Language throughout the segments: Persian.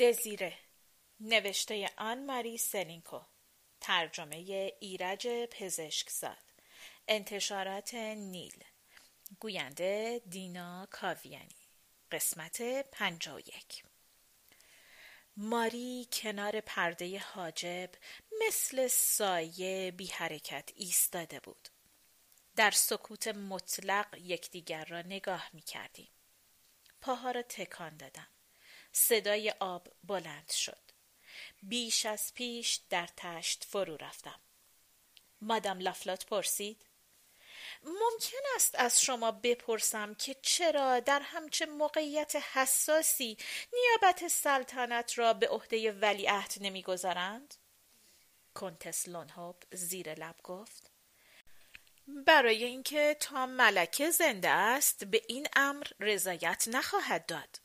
دزیره. نوشته آن ماری سلینکو ترجمه ایرج پزشکزاد. انتشارات نیل. گوینده دینا کاویانی. قسمت پنجا و یک. ماری کنار پرده حاجب مثل سایه بی حرکت ایستاده بود. در سکوت مطلق یکدیگر را نگاه می کردیم پاها را تکان دادم. صدای آب بلند شد. بیش از پیش در تشت فرو رفتم. مادام لافلات پرسید ممکن است از شما بپرسم که چرا در همچه موقعیت حساسی نیابت سلطنت را به عهده ولیعهد نمی‌گذارند؟ کنتس لونهوب زیر لب گفت برای اینکه تا ملکه زنده است به این امر رضایت نخواهد داد.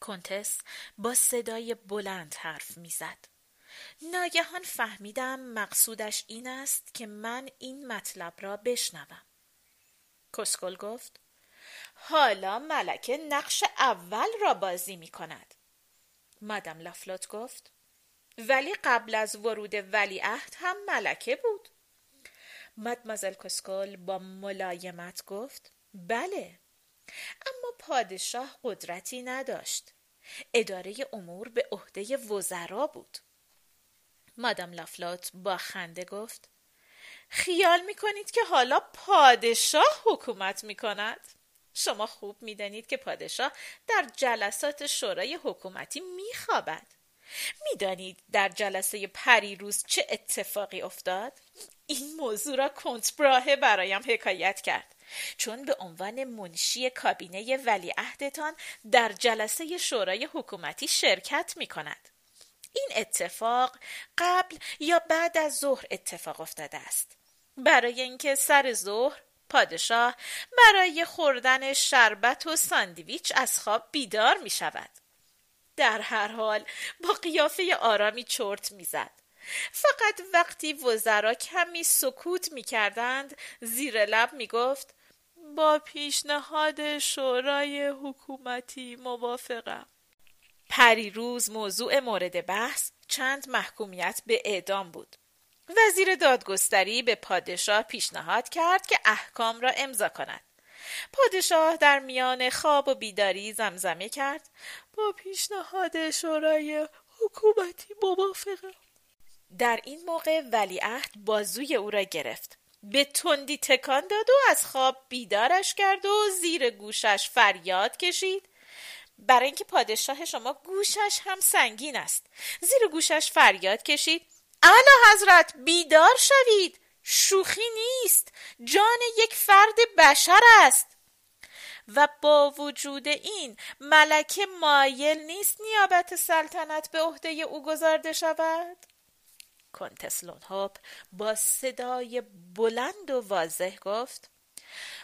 کنتس با صدای بلند حرف می‌زد. ناگهان فهمیدم مقصودش این است که من این مطلب را بشنوم. کسکل گفت حالا ملکه نقش اول را بازی می کند. مادم لافلوت گفت ولی قبل از ورود ولیعهد هم ملکه بود. مدمازل کسکل با ملایمت گفت بله اما پادشاه قدرتی نداشت اداره امور به عهده وزرا بود مادام لافلات با خنده گفت خیال می کنید که حالا پادشاه حکومت می کند؟ شما خوب می دانید که پادشاه در جلسات شورای حکومتی می خوابد. می دانید در جلسه پریروز چه اتفاقی افتاد؟ این موضوع را کنت براهه برایم حکایت کرد. چون به عنوان منشی کابینه ولیعهدتان در جلسه شورای حکومتی شرکت می کند. این اتفاق قبل یا بعد از ظهر اتفاق افتاده است. برای اینکه سر ظهر پادشاه برای خوردن شربت و ساندویچ از خواب بیدار می شود. در هر حال با قیافه آرامی چرت می‌زد. فقط وقتی وزرا کمی سکوت می کردند زیر لب می گفت با پیشنهاد شورای حکومتی موافقم. پریروز موضوع مورد بحث چند محکومیت به اعدام بود. وزیر دادگستری به پادشاه پیشنهاد کرد که احکام را امضا کند. پادشاه در میان خواب و بیداری زمزمه کرد. با پیشنهاد شورای حکومتی موافقم. در این موقع ولیعهد بازوی او را گرفت. به تندی تکان داد و از خواب بیدارش کرد و زیر گوشش فریاد کشید. برای اینکه پادشاه شما گوشش هم سنگین است. زیر گوشش فریاد کشید. اعلی حضرت بیدار شوید. شوخی نیست. جان یک فرد بشر است. و با وجود این ملکه مایل نیست نیابت سلطنت به عهده او گذارده شود. کنتس لونهوب با صدای بلند و واضح گفت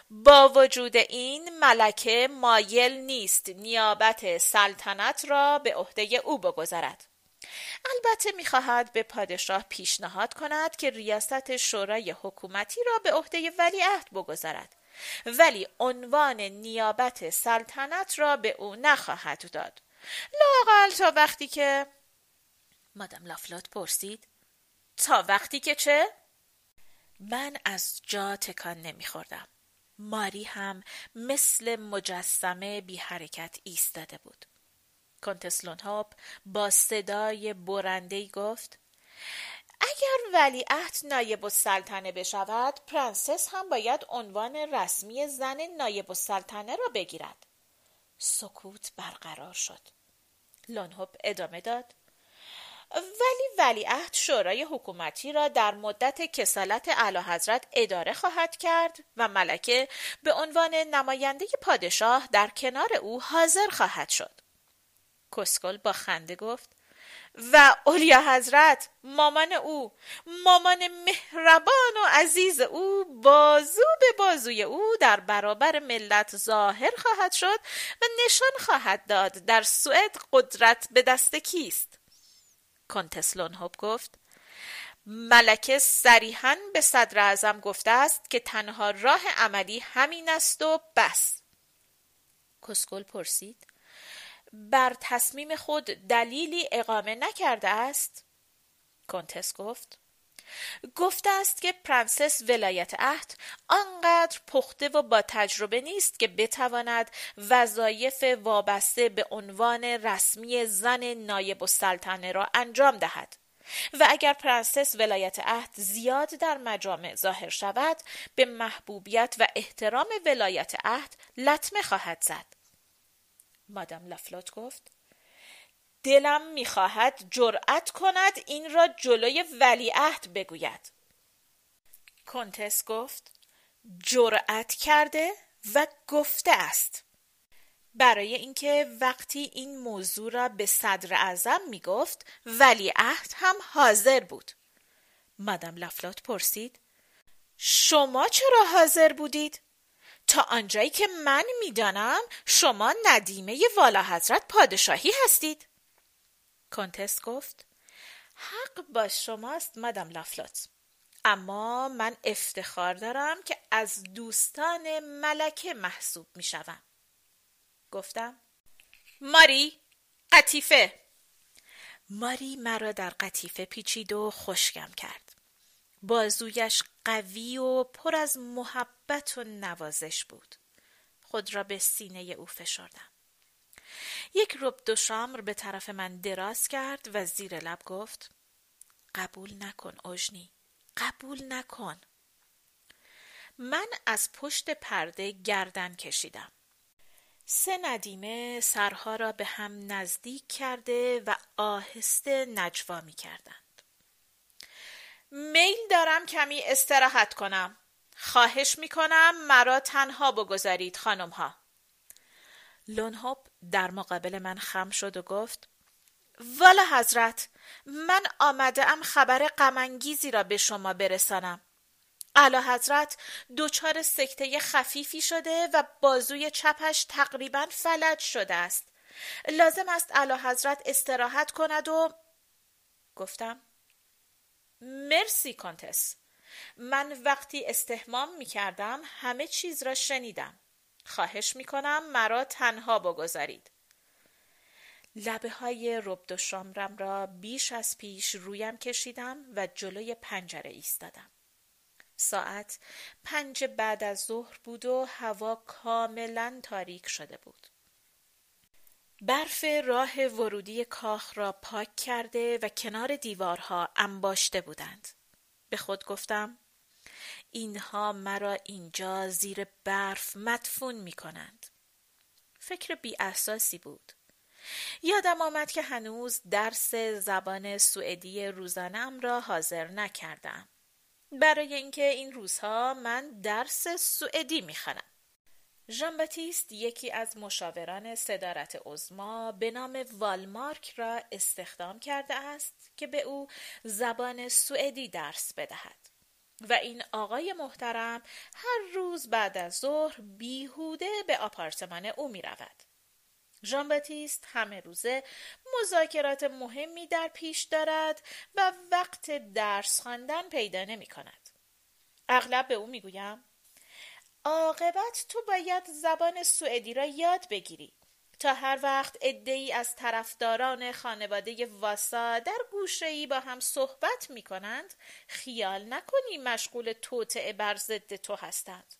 با وجود این ملکه مایل نیست نیابت سلطنت را به عهده او بگذارد. البته می‌خواهد به پادشاه پیشنهاد کند که ریاست شورای حکومتی را به عهده ولیعهد بگذارد. ولی عنوان نیابت سلطنت را به او نخواهد داد. لاقل تا وقتی که مادام لافلوت پرسید. تا وقتی که چه؟ من از جا تکان نمیخوردم. ماری هم مثل مجسمه بی حرکت ایستاده بود. کنتس لونهاپ با صدای برنده‌ای گفت اگر ولیعهد نایب السلطنه بشود پرنسس هم باید عنوان رسمی زن نایب السلطنه را بگیرد سکوت برقرار شد لونهوب ادامه داد ولی ولیعهد شورای حکومتی را در مدت کسالت اعلی حضرت اداره خواهد کرد و ملکه به عنوان نماینده پادشاه در کنار او حاضر خواهد شد. کسکل با خنده گفت و اولیا حضرت مامان او مامان مهربان و عزیز او بازو به بازوی او در برابر ملت ظاهر خواهد شد و نشان خواهد داد در سوئد قدرت به دست کیست کنتس لونهاپ گفت ملکه صریحا به صدر اعظم گفته است که تنها راه عملی همین است و بس کوسکول پرسید بر تصمیم خود دلیلی اقامه نکرده است؟ کنتس گفت گفته است که پرنسس ولایت عهد آنقدر پخته و با تجربه نیست که بتواند وظایف وابسته به عنوان رسمی زن نایب السلطنه را انجام دهد و اگر پرنسس ولایت عهد زیاد در مجامع ظاهر شود به محبوبیت و احترام ولایت عهد لطمه خواهد زد. مادام لافلوت گفت دلم می‌خواهد جرأت کند این را جلوی ولیعهد بگوید. کنتس گفت جرأت کرده و گفته است. برای اینکه وقتی این موضوع را به صدر اعظم می گفت ولی عهد هم حاضر بود. مادام لفلات پرسید شما چرا حاضر بودید؟ تا آنجایی که من می‌دانم شما ندیمه والا حضرت پادشاهی هستید. کنتس گفت حق با شماست مادام لافلات اما من افتخار دارم که از دوستان ملکه محسوب می شوم. گفتم ماری قطیفه ماری مرا در قطیفه پیچید و خشکم کرد. بازویش قوی و پر از محبت و نوازش بود. خود را به سینه او فشردم. یک رب دو شامر به طرف من دراز کرد و زیر لب گفت قبول نکن اوژنی قبول نکن من از پشت پرده گردن کشیدم سه ندیمه سرها را به هم نزدیک کرده و آهسته نجوا می کردند. میل دارم کمی استراحت کنم. خواهش می کنم مرا تنها بگذارید خانم ها. لونهوب در مقابل من خم شد و گفت والا حضرت من آمده ام خبر غمانگیزی را به شما برسانم. اعلی حضرت دچار سکته خفیفی شده و بازوی چپش تقریبا فلج شده است. لازم است اعلی حضرت استراحت کند و گفتم مرسی کانتس من وقتی استحمام می کردم همه چیز را شنیدم. خواهش می کنم مرا تنها بگذارید لبه های ربد و شامرم را بیش از پیش رویم کشیدم و جلوی پنجره ایستادم ساعت پنج بعد از ظهر بود و هوا کاملا تاریک شده بود. برف راه ورودی کاخ را پاک کرده و کنار دیوارها انباشته بودند. به خود گفتم اینها مرا اینجا زیر برف مدفون می کنند. فکر بی اساسی بود. یادم آمد که هنوز درس زبان سوئدی روزانم را حاضر نکردم. برای اینکه این روزها من درس سوئدی می‌خوانم ژان باتیست یکی از مشاوران صدارت عظما به نام والمارک را استخدام کرده است که به او زبان سوئدی درس بدهد و این آقای محترم هر روز بعد از ظهر بیهوده به آپارتمان او می رود. ژان باتیست همه روزه مذاکرات مهمی در پیش دارد و وقت درس خواندن پیدا نمی کند. اغلب به او می‌گویم عاقبت تو باید زبان سوئدی را یاد بگیری هر وقت ای از طرفداران خانواده واسا در ای با هم صحبت می کنند خیال نکنی مشغول توطعه بر ضد تو هستند.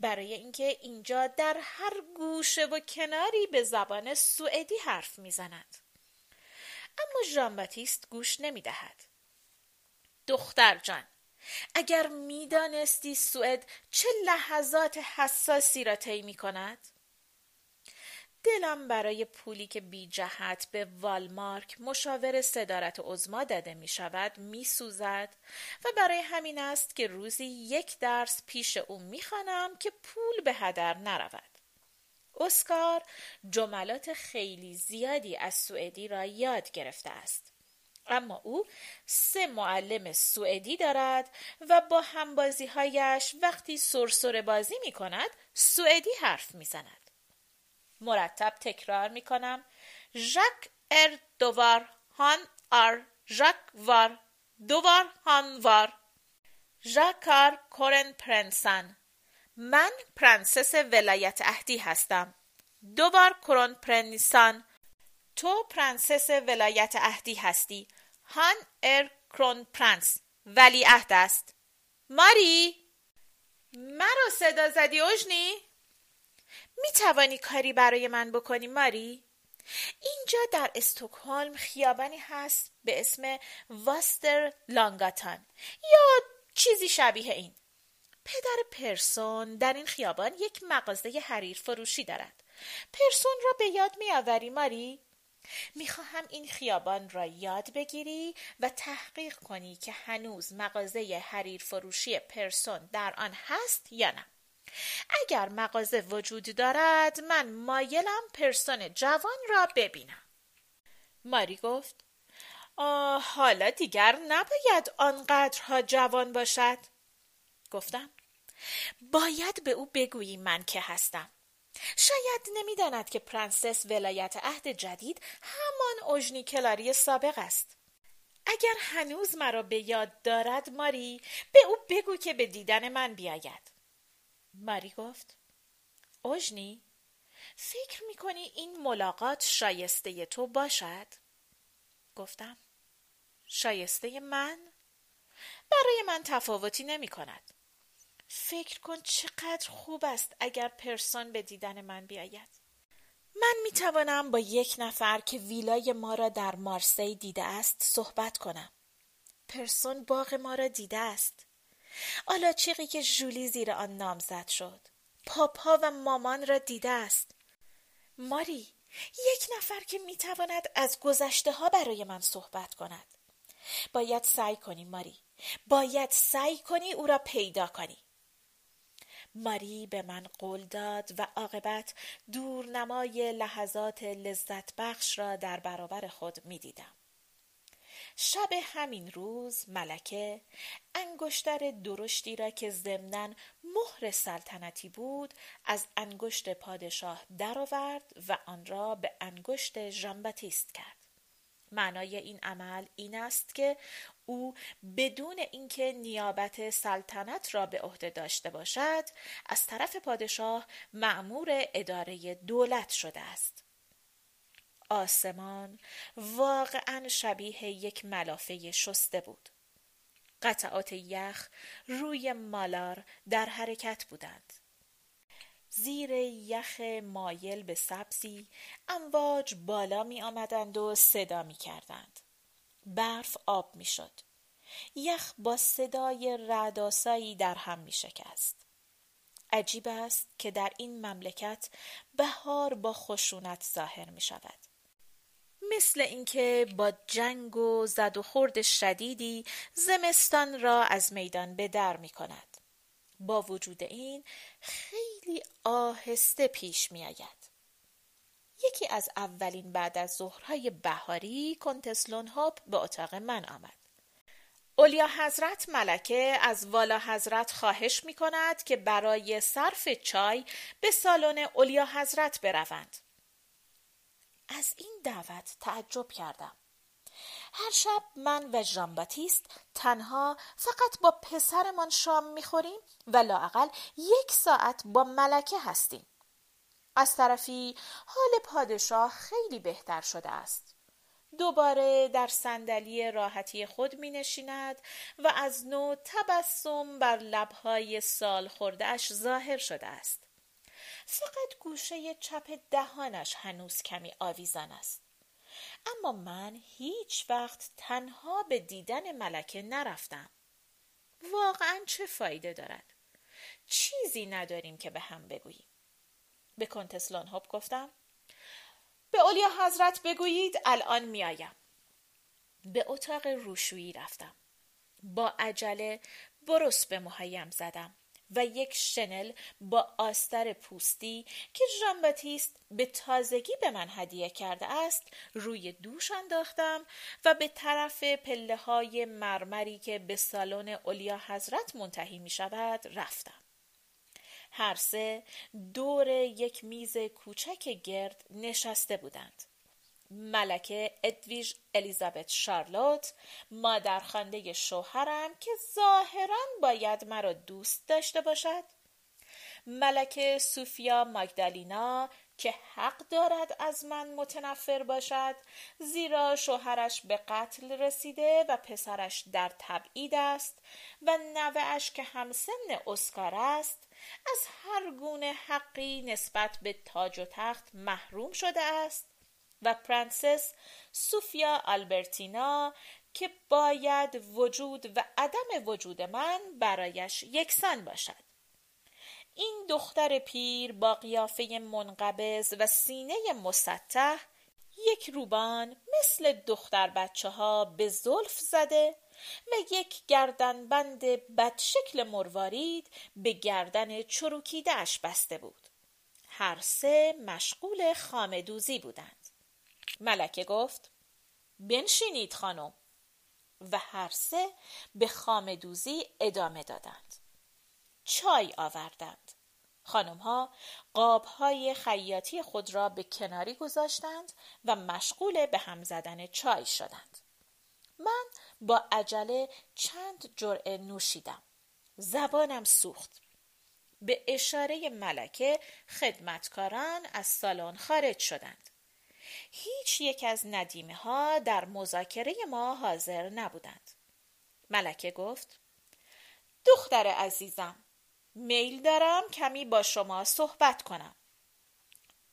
برای اینکه اینجا در هر گوشه و کناری به زبان سوئدی حرف می‌زنند. اما ژان باتیست گوش نمی‌دهد. دختر جان اگر می‌دانستی سوئد چه لحظات حساسی را طی می کند دلم برای پولی که بی جهت به والمارک مشاور صدارت عزما داده می شود می سوزد و برای همین است که روزی یک درس پیش او می خانم که پول به هدر نرود. اسکار جملات خیلی زیادی از سوئدی را یاد گرفته است. اما او سه معلم سوئدی دارد و با همبازی هایش وقتی سرسره بازی می کند سوئدی حرف می زند. مرتب تکرار می کنم Jag är, du är, han är. Jag var, du var, han var. Jag är kronprinsessan. من پرنسس ولایت عهدی هستم. Du är kronprinsessan. تو پرنسس ولایت عهدی هستی. Han är kronprins. ولی عهد است. ماری! مرا صدا زدی اوژنی؟ می توانی کاری برای من بکنی ماری؟ اینجا در استکهلم خیابانی هست به اسم واستر لانگاتان. یا چیزی شبیه این. پدر پرسون در این خیابان یک مغازه حریر فروشی دارد. پرسون را به یاد میآوری ماری؟ می‌خواهم این خیابان را یاد بگیری و تحقیق کنی که هنوز مغازه حریر فروشی پرسون در آن هست یا نه. اگر مغازه وجود دارد من مایلم پرسون جوان را ببینم. ماری گفت آه حالا دیگر نباید آنقدرها جوان باشد. گفتم باید به او بگویی من که هستم. شاید نمی‌داند که پرنسس ولایت عهد جدید همان اوژنی کلاری سابق است. اگر هنوز مرا به یاد دارد ماری به او بگو که به دیدن من بیاید. ماری گفت اوژنی فکر می‌کنی این ملاقات شایسته تو باشد؟ گفتم شایسته من؟ برای من تفاوتی نمی کند فکر کن چقدر خوب است اگر پرسون به دیدن من بیاید. من می توانم با یک نفر که ویلای ما را در مارسی دیده است صحبت کنم. پرسون باغ ما را دیده است. آلاچیقی که ژولی زیر آن نامزد شد. پاپا و مامان را دیده است. ماری یک نفر که می‌تواند از گذشته ها برای من صحبت کند. باید سعی کنی ماری. باید سعی کنی او را پیدا کنی. ماری به من قول داد و عاقبت دورنمای لحظات لذت بخش را در برابر خود می دیدم. شب همین روز ملکه انگشتر درشتی را که ضمنا مهر سلطنتی بود از انگشت پادشاه درآورد و آن را به انگشت ژانباتیست کرد. معنای این عمل این است که او بدون اینکه نیابت سلطنت را به عهده داشته باشد از طرف پادشاه مأمور اداره دولت شده است. آسمان واقعا شبیه یک ملافه شسته بود قطعات یخ روی مالار در حرکت بودند زیر یخ مایل به سبزی امواج بالا می آمدند و صدا می کردند. برف آب می شد. یخ با صدای رعداسایی در هم می شکست. عجیب است که در این مملکت بهار با خشونت ظاهر می شود. مثل اینکه با جنگ و زد و خورد شدیدی زمستان را از میدان به در می کند. با وجود این خیلی آهسته پیش می آید. یکی از اولین بعد از ظهرهای بهاری کنتسلون هاپ به اتاق من آمد. اولیا حضرت ملکه از والا حضرت خواهش می کند که برای صرف چای به سالن اولیا حضرت بروند. از این دعوت تعجب کردم. هر شب من و ژان باتیست تنها فقط با پسرمان شام می‌خوریم و لااقل یک ساعت با ملکه هستیم. از طرفی حال پادشاه خیلی بهتر شده است. دوباره در صندلی راحتی خود می نشیند و از نو تبسم بر لبهای سال خوردهش ظاهر شده است. فقط گوشه چپ دهانش هنوز کمی آویزان است. اما من هیچ وقت تنها به دیدن ملکه نرفتم. واقعا چه فایده دارد؟ چیزی نداریم که به هم بگوییم. به کنتسلان هاپ گفتم به اولیا حضرت بگویید الان میآیم. به اتاق روشویی رفتم. با عجله برس به مهیم زدم. و یک شنل با آستر پوستی که ژان باتیست به تازگی به من هدیه کرده است روی دوش انداختم و به طرف پله های مرمری که به سالن اولیا حضرت منتهی می شود رفتم. هر سه دور یک میز کوچک گرد نشسته بودند. ملکه ادویژ الیزابت شارلوت مادرخوانده شوهرم که ظاهرا باید مرا دوست داشته باشد. ملکه سوفیا ماگدالینا که حق دارد از من متنفر باشد. زیرا شوهرش به قتل رسیده و پسرش در تبعید است و نوهش که همسن اسکار است از هر گونه حقی نسبت به تاج و تخت محروم شده است. و پرنسس سوفیا آلبرتینا که باید وجود و عدم وجود من برایش یکسان باشد. این دختر پیر با قیافه منقبض و سینه مسطح یک روبان مثل دختر بچه ها به زلف زده و یک گردنبند بدشکل مروارید به گردن چروکیدهش بسته بود. هر سه مشغول خامدوزی بودند. ملکه گفت بنشینید خانم. و هر سه به خامدوزی ادامه دادند. چای آوردند. خانم ها قاب های خیاطی خود را به کناری گذاشتند و مشغول به هم زدن چای شدند. من با عجله چند جرعه نوشیدم. زبانم سوخت. به اشاره ملکه خدمتکاران از سالن خارج شدند. هیچ یک از ندیمه ها در مذاکره ما حاضر نبودند. ملکه گفت دختر عزیزم میل دارم کمی با شما صحبت کنم.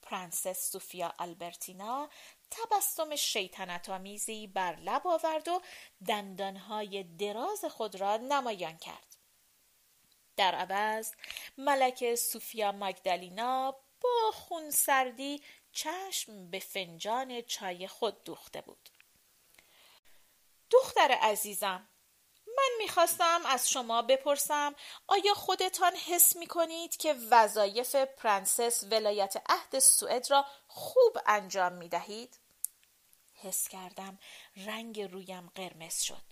پرنسس سوفیا آلبرتینا تبسم شیطنت آمیزی بر لب آورد و دندانهای دراز خود را نمایان کرد. در عوض ملک سوفیا مگدلینا با خونسردی چشم به فنجان چای خود دوخته بود. دختر عزیزم من می‌خواستم از شما بپرسم آیا خودتان حس می‌کنید که وظایف پرنسس ولایت عهد سوئد را خوب انجام می‌دهید؟ حس کردم رنگ رویم قرمز شد.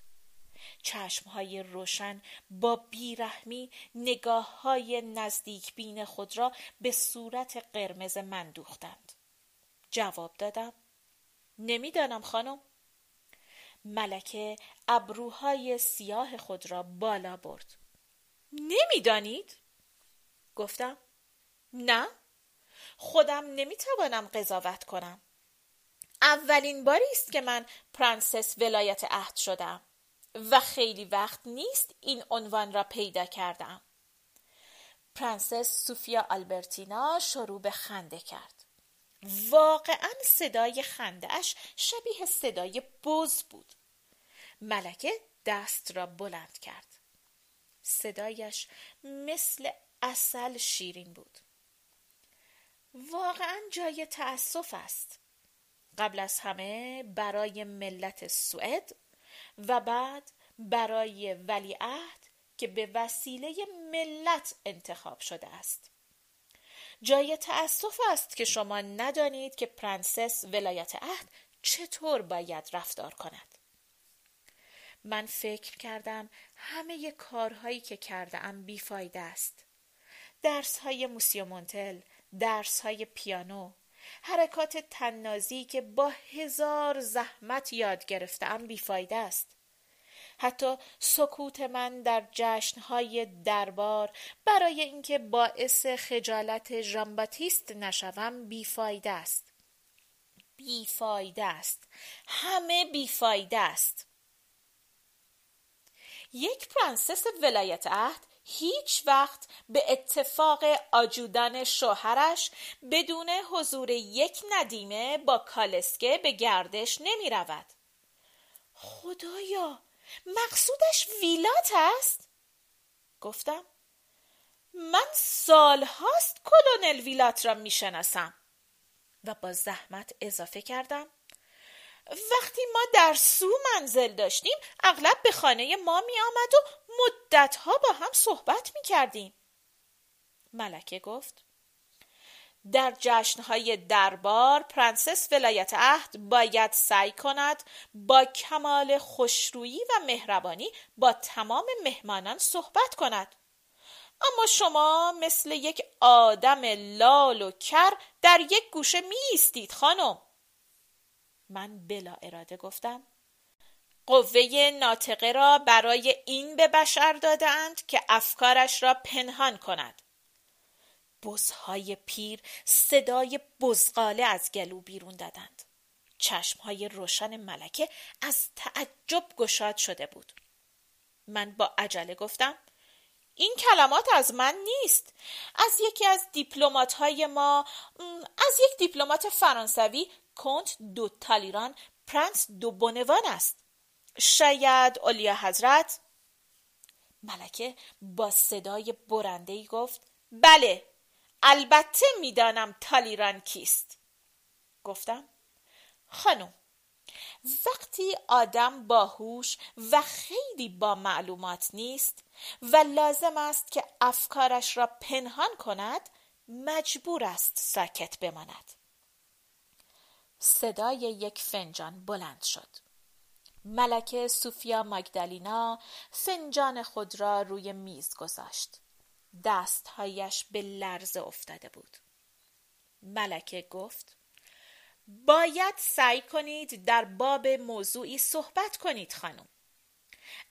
چشمهای روشن با بیرحمی نگاه های نزدیک بین خود را به صورت قرمز من دوختند. جواب دادم. نمی‌دانم خانم. ملکه ابروهای سیاه خود را بالا برد. نمی‌دانید؟ گفتم. نه. خودم نمی‌توانم قضاوت کنم. اولین باری است که من پرنسس ولایت عهد شدم و خیلی وقت نیست این عنوان را پیدا کردم. پرنسس سوفیا آلبرتینا شروع به خنده کرد. واقعا صدای خنده‌اش شبیه صدای بز بود. ملکه دست را بلند کرد. صدایش مثل اصل شیرین بود. واقعا جای تأسف است. قبل از همه برای ملت سوئد و بعد برای ولیعهد که به وسیله ملت انتخاب شده است. جای تأسف است که شما ندانید که پرنسس ولایت عهد چطور باید رفتار کند. من فکر کردم همه کارهایی که کرده ام بیفایده است. درس های موسیو مونتل درس های پیانو حرکات طنازی که با هزار زحمت یاد گرفتم بیفایده است. حتی سکوت من در جشنهای دربار برای اینکه باعث خجالت ژان باتیست نشوم بیفایده است. بیفایده است. همه بیفایده است. یک پرنسس ولایت عهد هیچ وقت به اتفاق آجودن شوهرش بدون حضور یک ندیمه با کالسکه به گردش نمی رود. خدایا مقصودش ویلات است؟ گفتم من سالهاست کلونل ویلات را می‌شناسم و با زحمت اضافه کردم وقتی ما در سو منزل داشتیم اغلب به خانه ما می آمد و مدتها با هم صحبت می کردیم. ملکه گفت در جشنهای دربار پرنسس ولایت عهد باید سعی کند با کمال خوشرویی و مهربانی با تمام مهمانان صحبت کند. اما شما مثل یک آدم لال و کر در یک گوشه می خانم. من بلا اراده گفتم. قوه ناطقه را برای این به بشر دادند که افکارش را پنهان کند. بزهای پیر صدای بزغاله از گلو بیرون دادند. چشمهای روشن ملکه از تعجب گشاد شده بود. من با عجله گفتم این کلمات از من نیست. از یکی از دیپلمات های ما از یک دیپلمات فرانسوی کنت دو تالیران پرنس دو بونوان است. شاید اولیا حضرت. ملکه با صدای برنده ای گفت بله البته می‌دانم تالیران کیست. گفتم خانم وقتی آدم باهوش و خیلی با معلومات نیست و لازم است که افکارش را پنهان کند مجبور است ساکت بماند. صدای یک فنجان بلند شد. ملکه سوفیا مگدالینا فنجان خود را روی میز گذاشت. دستهایش به لرزه افتاده بود. ملکه گفت باید سعی کنید در باب موضوعی صحبت کنید خانم.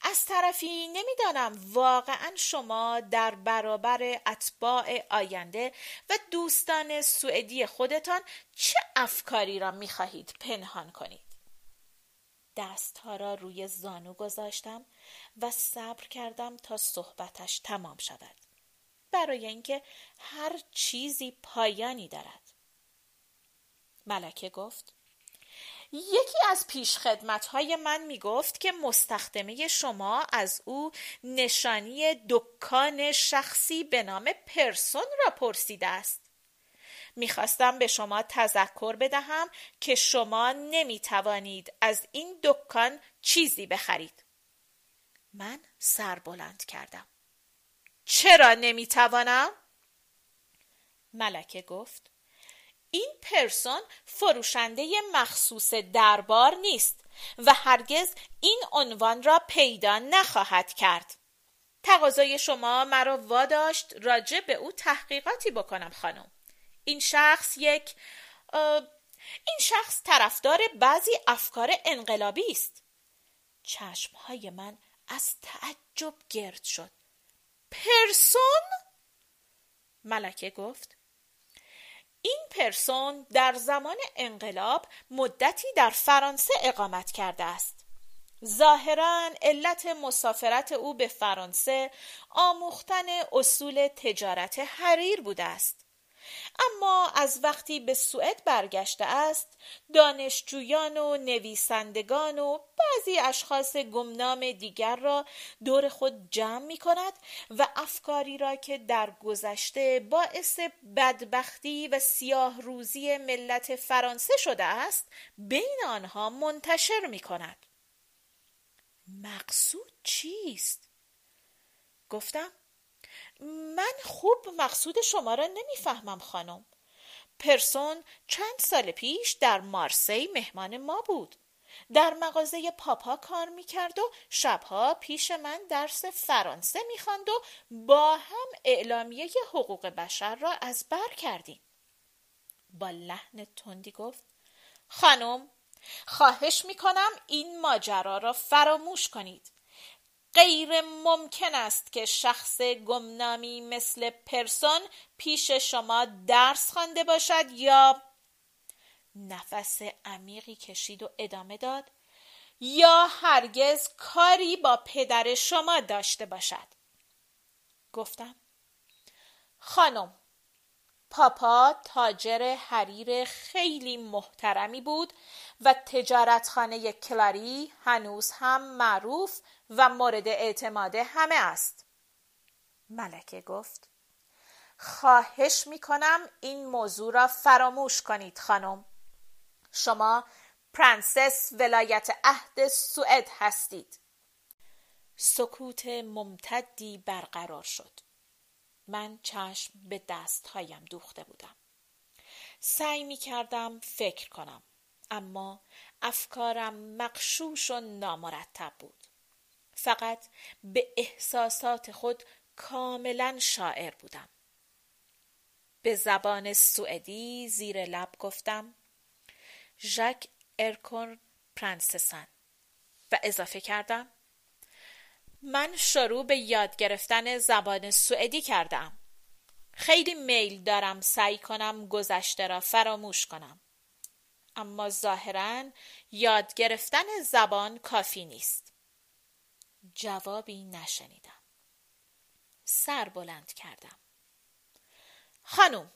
از طرفی نمی‌دانم واقعا شما در برابر اتباع آینده و دوستان سوئدی خودتان چه افکاری را می‌خواهید پنهان کنید؟ دستها را روی زانو گذاشتم و صبر کردم تا صحبتش تمام شود. برای اینکه هر چیزی پایانی دارد. ملکه گفت یکی از پیش خدمت های من می گفت که مستخدمه شما از او نشانی دکان شخصی به نام پرسون را پرسیده است. می‌خواستم به شما تذکر بدهم که شما نمی توانید از این دکان چیزی بخرید. من سر بلند کردم. چرا نمی‌توانم؟ ملکه گفت این پرسون فروشنده مخصوص دربار نیست و هرگز این عنوان را پیدا نخواهد کرد. تقاضای شما مرا واداشت راجع به او تحقیقاتی بکنم خانم. این شخص یک این شخص طرفدار بعضی افکار انقلابی است. چشمهای من از تعجب گرد شد. پرسون؟ ملکه گفت این پرسون در زمان انقلاب مدتی در فرانسه اقامت کرده است. ظاهرا علت مسافرت او به فرانسه آموختن اصول تجارت حریر بوده است. اما از وقتی به سوئد برگشته است دانشجویان و نویسندگان و بعضی اشخاص گمنام دیگر را دور خود جمع می کند و افکاری را که در گذشته باعث بدبختی و سیاه روزی ملت فرانسه شده است بین آنها منتشر می کند مقصود چیست؟ گفتم من خوب مقصود شما را نمی‌فهمم خانم. پرسون چند سال پیش در مارسی مهمان ما بود. در مغازه پاپا کار می‌کرد و شبها پیش من درس فرانسه می‌خواند و با هم اعلامیه حقوق بشر را از بر کردیم. با لحن تندی گفت خانم خواهش می‌کنم این ماجرا را فراموش کنید. غیر ممکن است که شخص گمنامی مثل پرسون پیش شما درس خوانده باشد یا نفس عمیقی کشید و ادامه داد یا هرگز کاری با پدر شما داشته باشد. گفتم خانم پاپا تاجر حریر خیلی محترمی بود و تجارتخانه کلاری هنوز هم معروف و مورد اعتماد همه است. ملکه گفت خواهش می کنم این موضوع را فراموش کنید خانم. شما پرنسس ولایت عهد سوئد هستید. سکوت ممتدی برقرار شد. من چشم به دستهایم دوخته بودم. سعی می کردم فکر کنم اما افکارم مقشوش و نامرتب بود. فقط به احساسات خود کاملا شاعر بودم. به زبان سوئدی زیر لب گفتم ژک ارکون پرنسسن. و اضافه کردم من شروع به یاد گرفتن زبان سوئدی کردم. خیلی میل دارم سعی کنم گذشته را فراموش کنم. اما ظاهرا یاد گرفتن زبان کافی نیست. جوابی نشنیدم. سر بلند کردم. خانم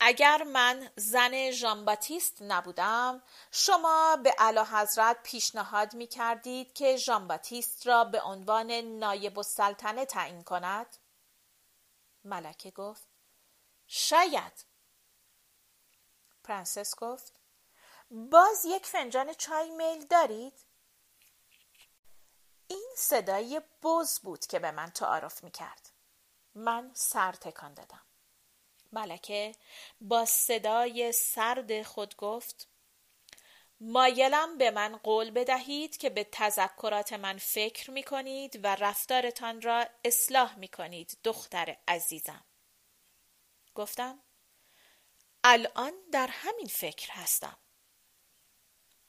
اگر من زن ژانباتیست نبودم شما به اعلی حضرت پیشنهاد می کردید که ژانباتیست را به عنوان نایب السلطنه تعیین کند؟ ملکه گفت شاید. پرنسس گفت باز یک فنجان چای میل دارید؟ این صدای بز بود که به من تعارف می کرد من سر تکان دادم. ملکه با صدای سرد خود گفت مایلم به من قول بدهید که به تذکرات من فکر می کنید و رفتارتان را اصلاح می کنید دختر عزیزم. گفتم الان در همین فکر هستم.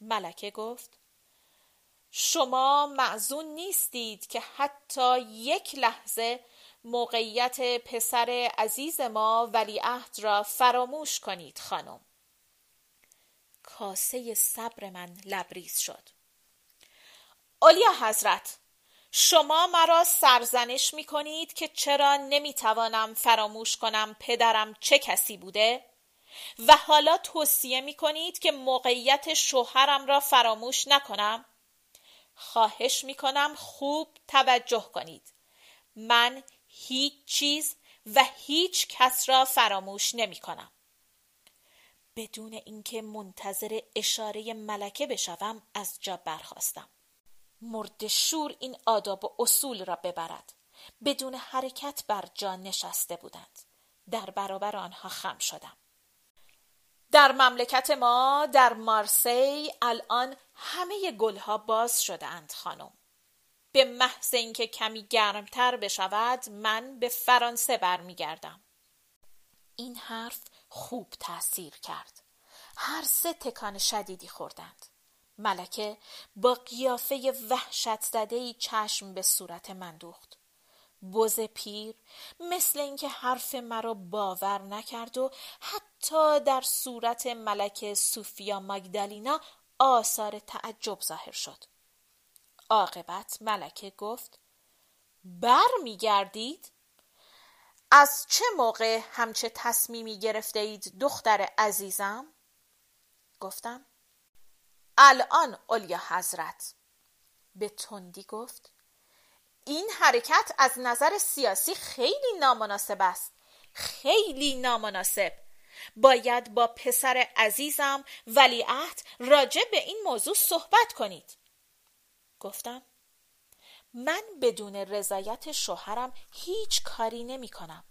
ملکه گفت شما معزون نیستید که حتی یک لحظه موقعیت پسر عزیز ما ولیعهد را فراموش کنید خانم. کاسه صبر من لبریز شد. اولیا حضرت شما مرا سرزنش می کنید که چرا نمی توانم فراموش کنم پدرم چه کسی بوده؟ و حالا توصیه می کنید که موقعیت شوهرم را فراموش نکنم؟ خواهش می کنم خوب توجه کنید. من هیچ چیز و هیچ کس را فراموش نمی کنم. بدون اینکه منتظر اشاره ملکه بشوم از جا برخواستم. مرد شور این آداب و اصول را ببرد. بدون حرکت بر جا نشسته بودند. در برابر آنها خم شدم. در مملکت ما در مارسی الان همه گلها باز شدهاند خانم. به محض اینکه کمی گرمتر بشود من به فرانسه برمیگردم. این حرف خوب تاثیر کرد. هر سه تکان شدیدی خوردند. ملکه با قیافه وحشت زده چشم به صورت من دوخت. بز پیر مثل اینکه حرف مرا باور نکرد و حتی در صورت ملکه سوفیا ماگدالینا آثار تعجب ظاهر شد. عاقبت ملکه گفت بر میگردید از چه موقع همچه تصمیمی گرفته اید دختر عزیزم؟ گفتم الان اولیا حضرت. به تندی گفت این حرکت از نظر سیاسی خیلی نامناسب است. خیلی نامناسب. باید با پسر عزیزم ولیعهد راجع به این موضوع صحبت کنید. گفتم من بدون رضایت شوهرم هیچ کاری نمی کنم.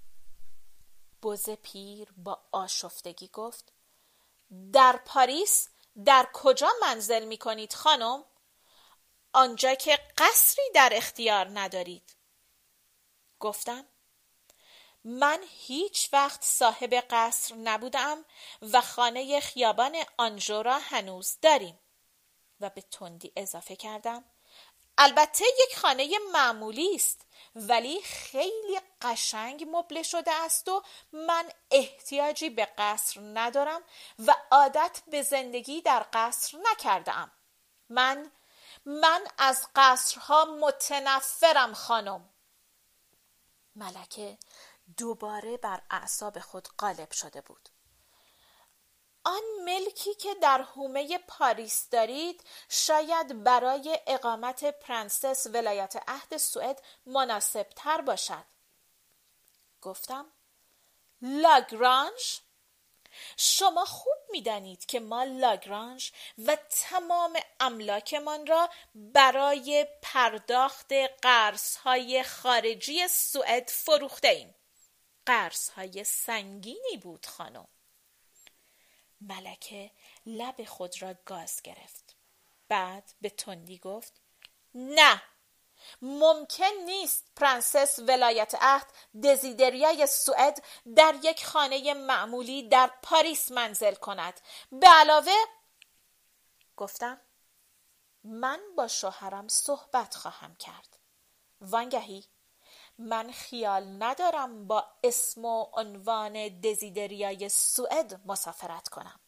بز پیر با آشفتگی گفت در پاریس در کجا منزل می کنید خانم؟ آنجا که قصری در اختیار ندارید گفتم من هیچ وقت صاحب قصر نبودم و خانه خیابان آنژو را هنوز داریم و به تندی اضافه کردم البته یک خانه معمولی است ولی خیلی قشنگ مبله شده است و من احتیاجی به قصر ندارم و عادت به زندگی در قصر نکردم من من از قصرها متنفرم خانم. ملکه دوباره بر اعصاب خود غالب شده بود. آن ملکی که در حومه پاریس دارید شاید برای اقامت پرنسس ولایت عهد سوئد مناسب تر باشد. گفتم لاگرانژ شما خوب می‌دانید که ما لاگرانژ و تمام املاکمان را برای پرداخت های خارجی سوئد فروخته ایم های سنگینی بود خانم. ملکه لب خود را گاز گرفت. بعد به تندی گفت نه ممکن نیست پرنسس ولایت عهد دزیدریای سوئد در یک خانه معمولی در پاریس منزل کند. به علاوه گفتم من با شوهرم صحبت خواهم کرد. وانگهی من خیال ندارم با اسم و عنوان دزیدریای سوئد مسافرت کنم.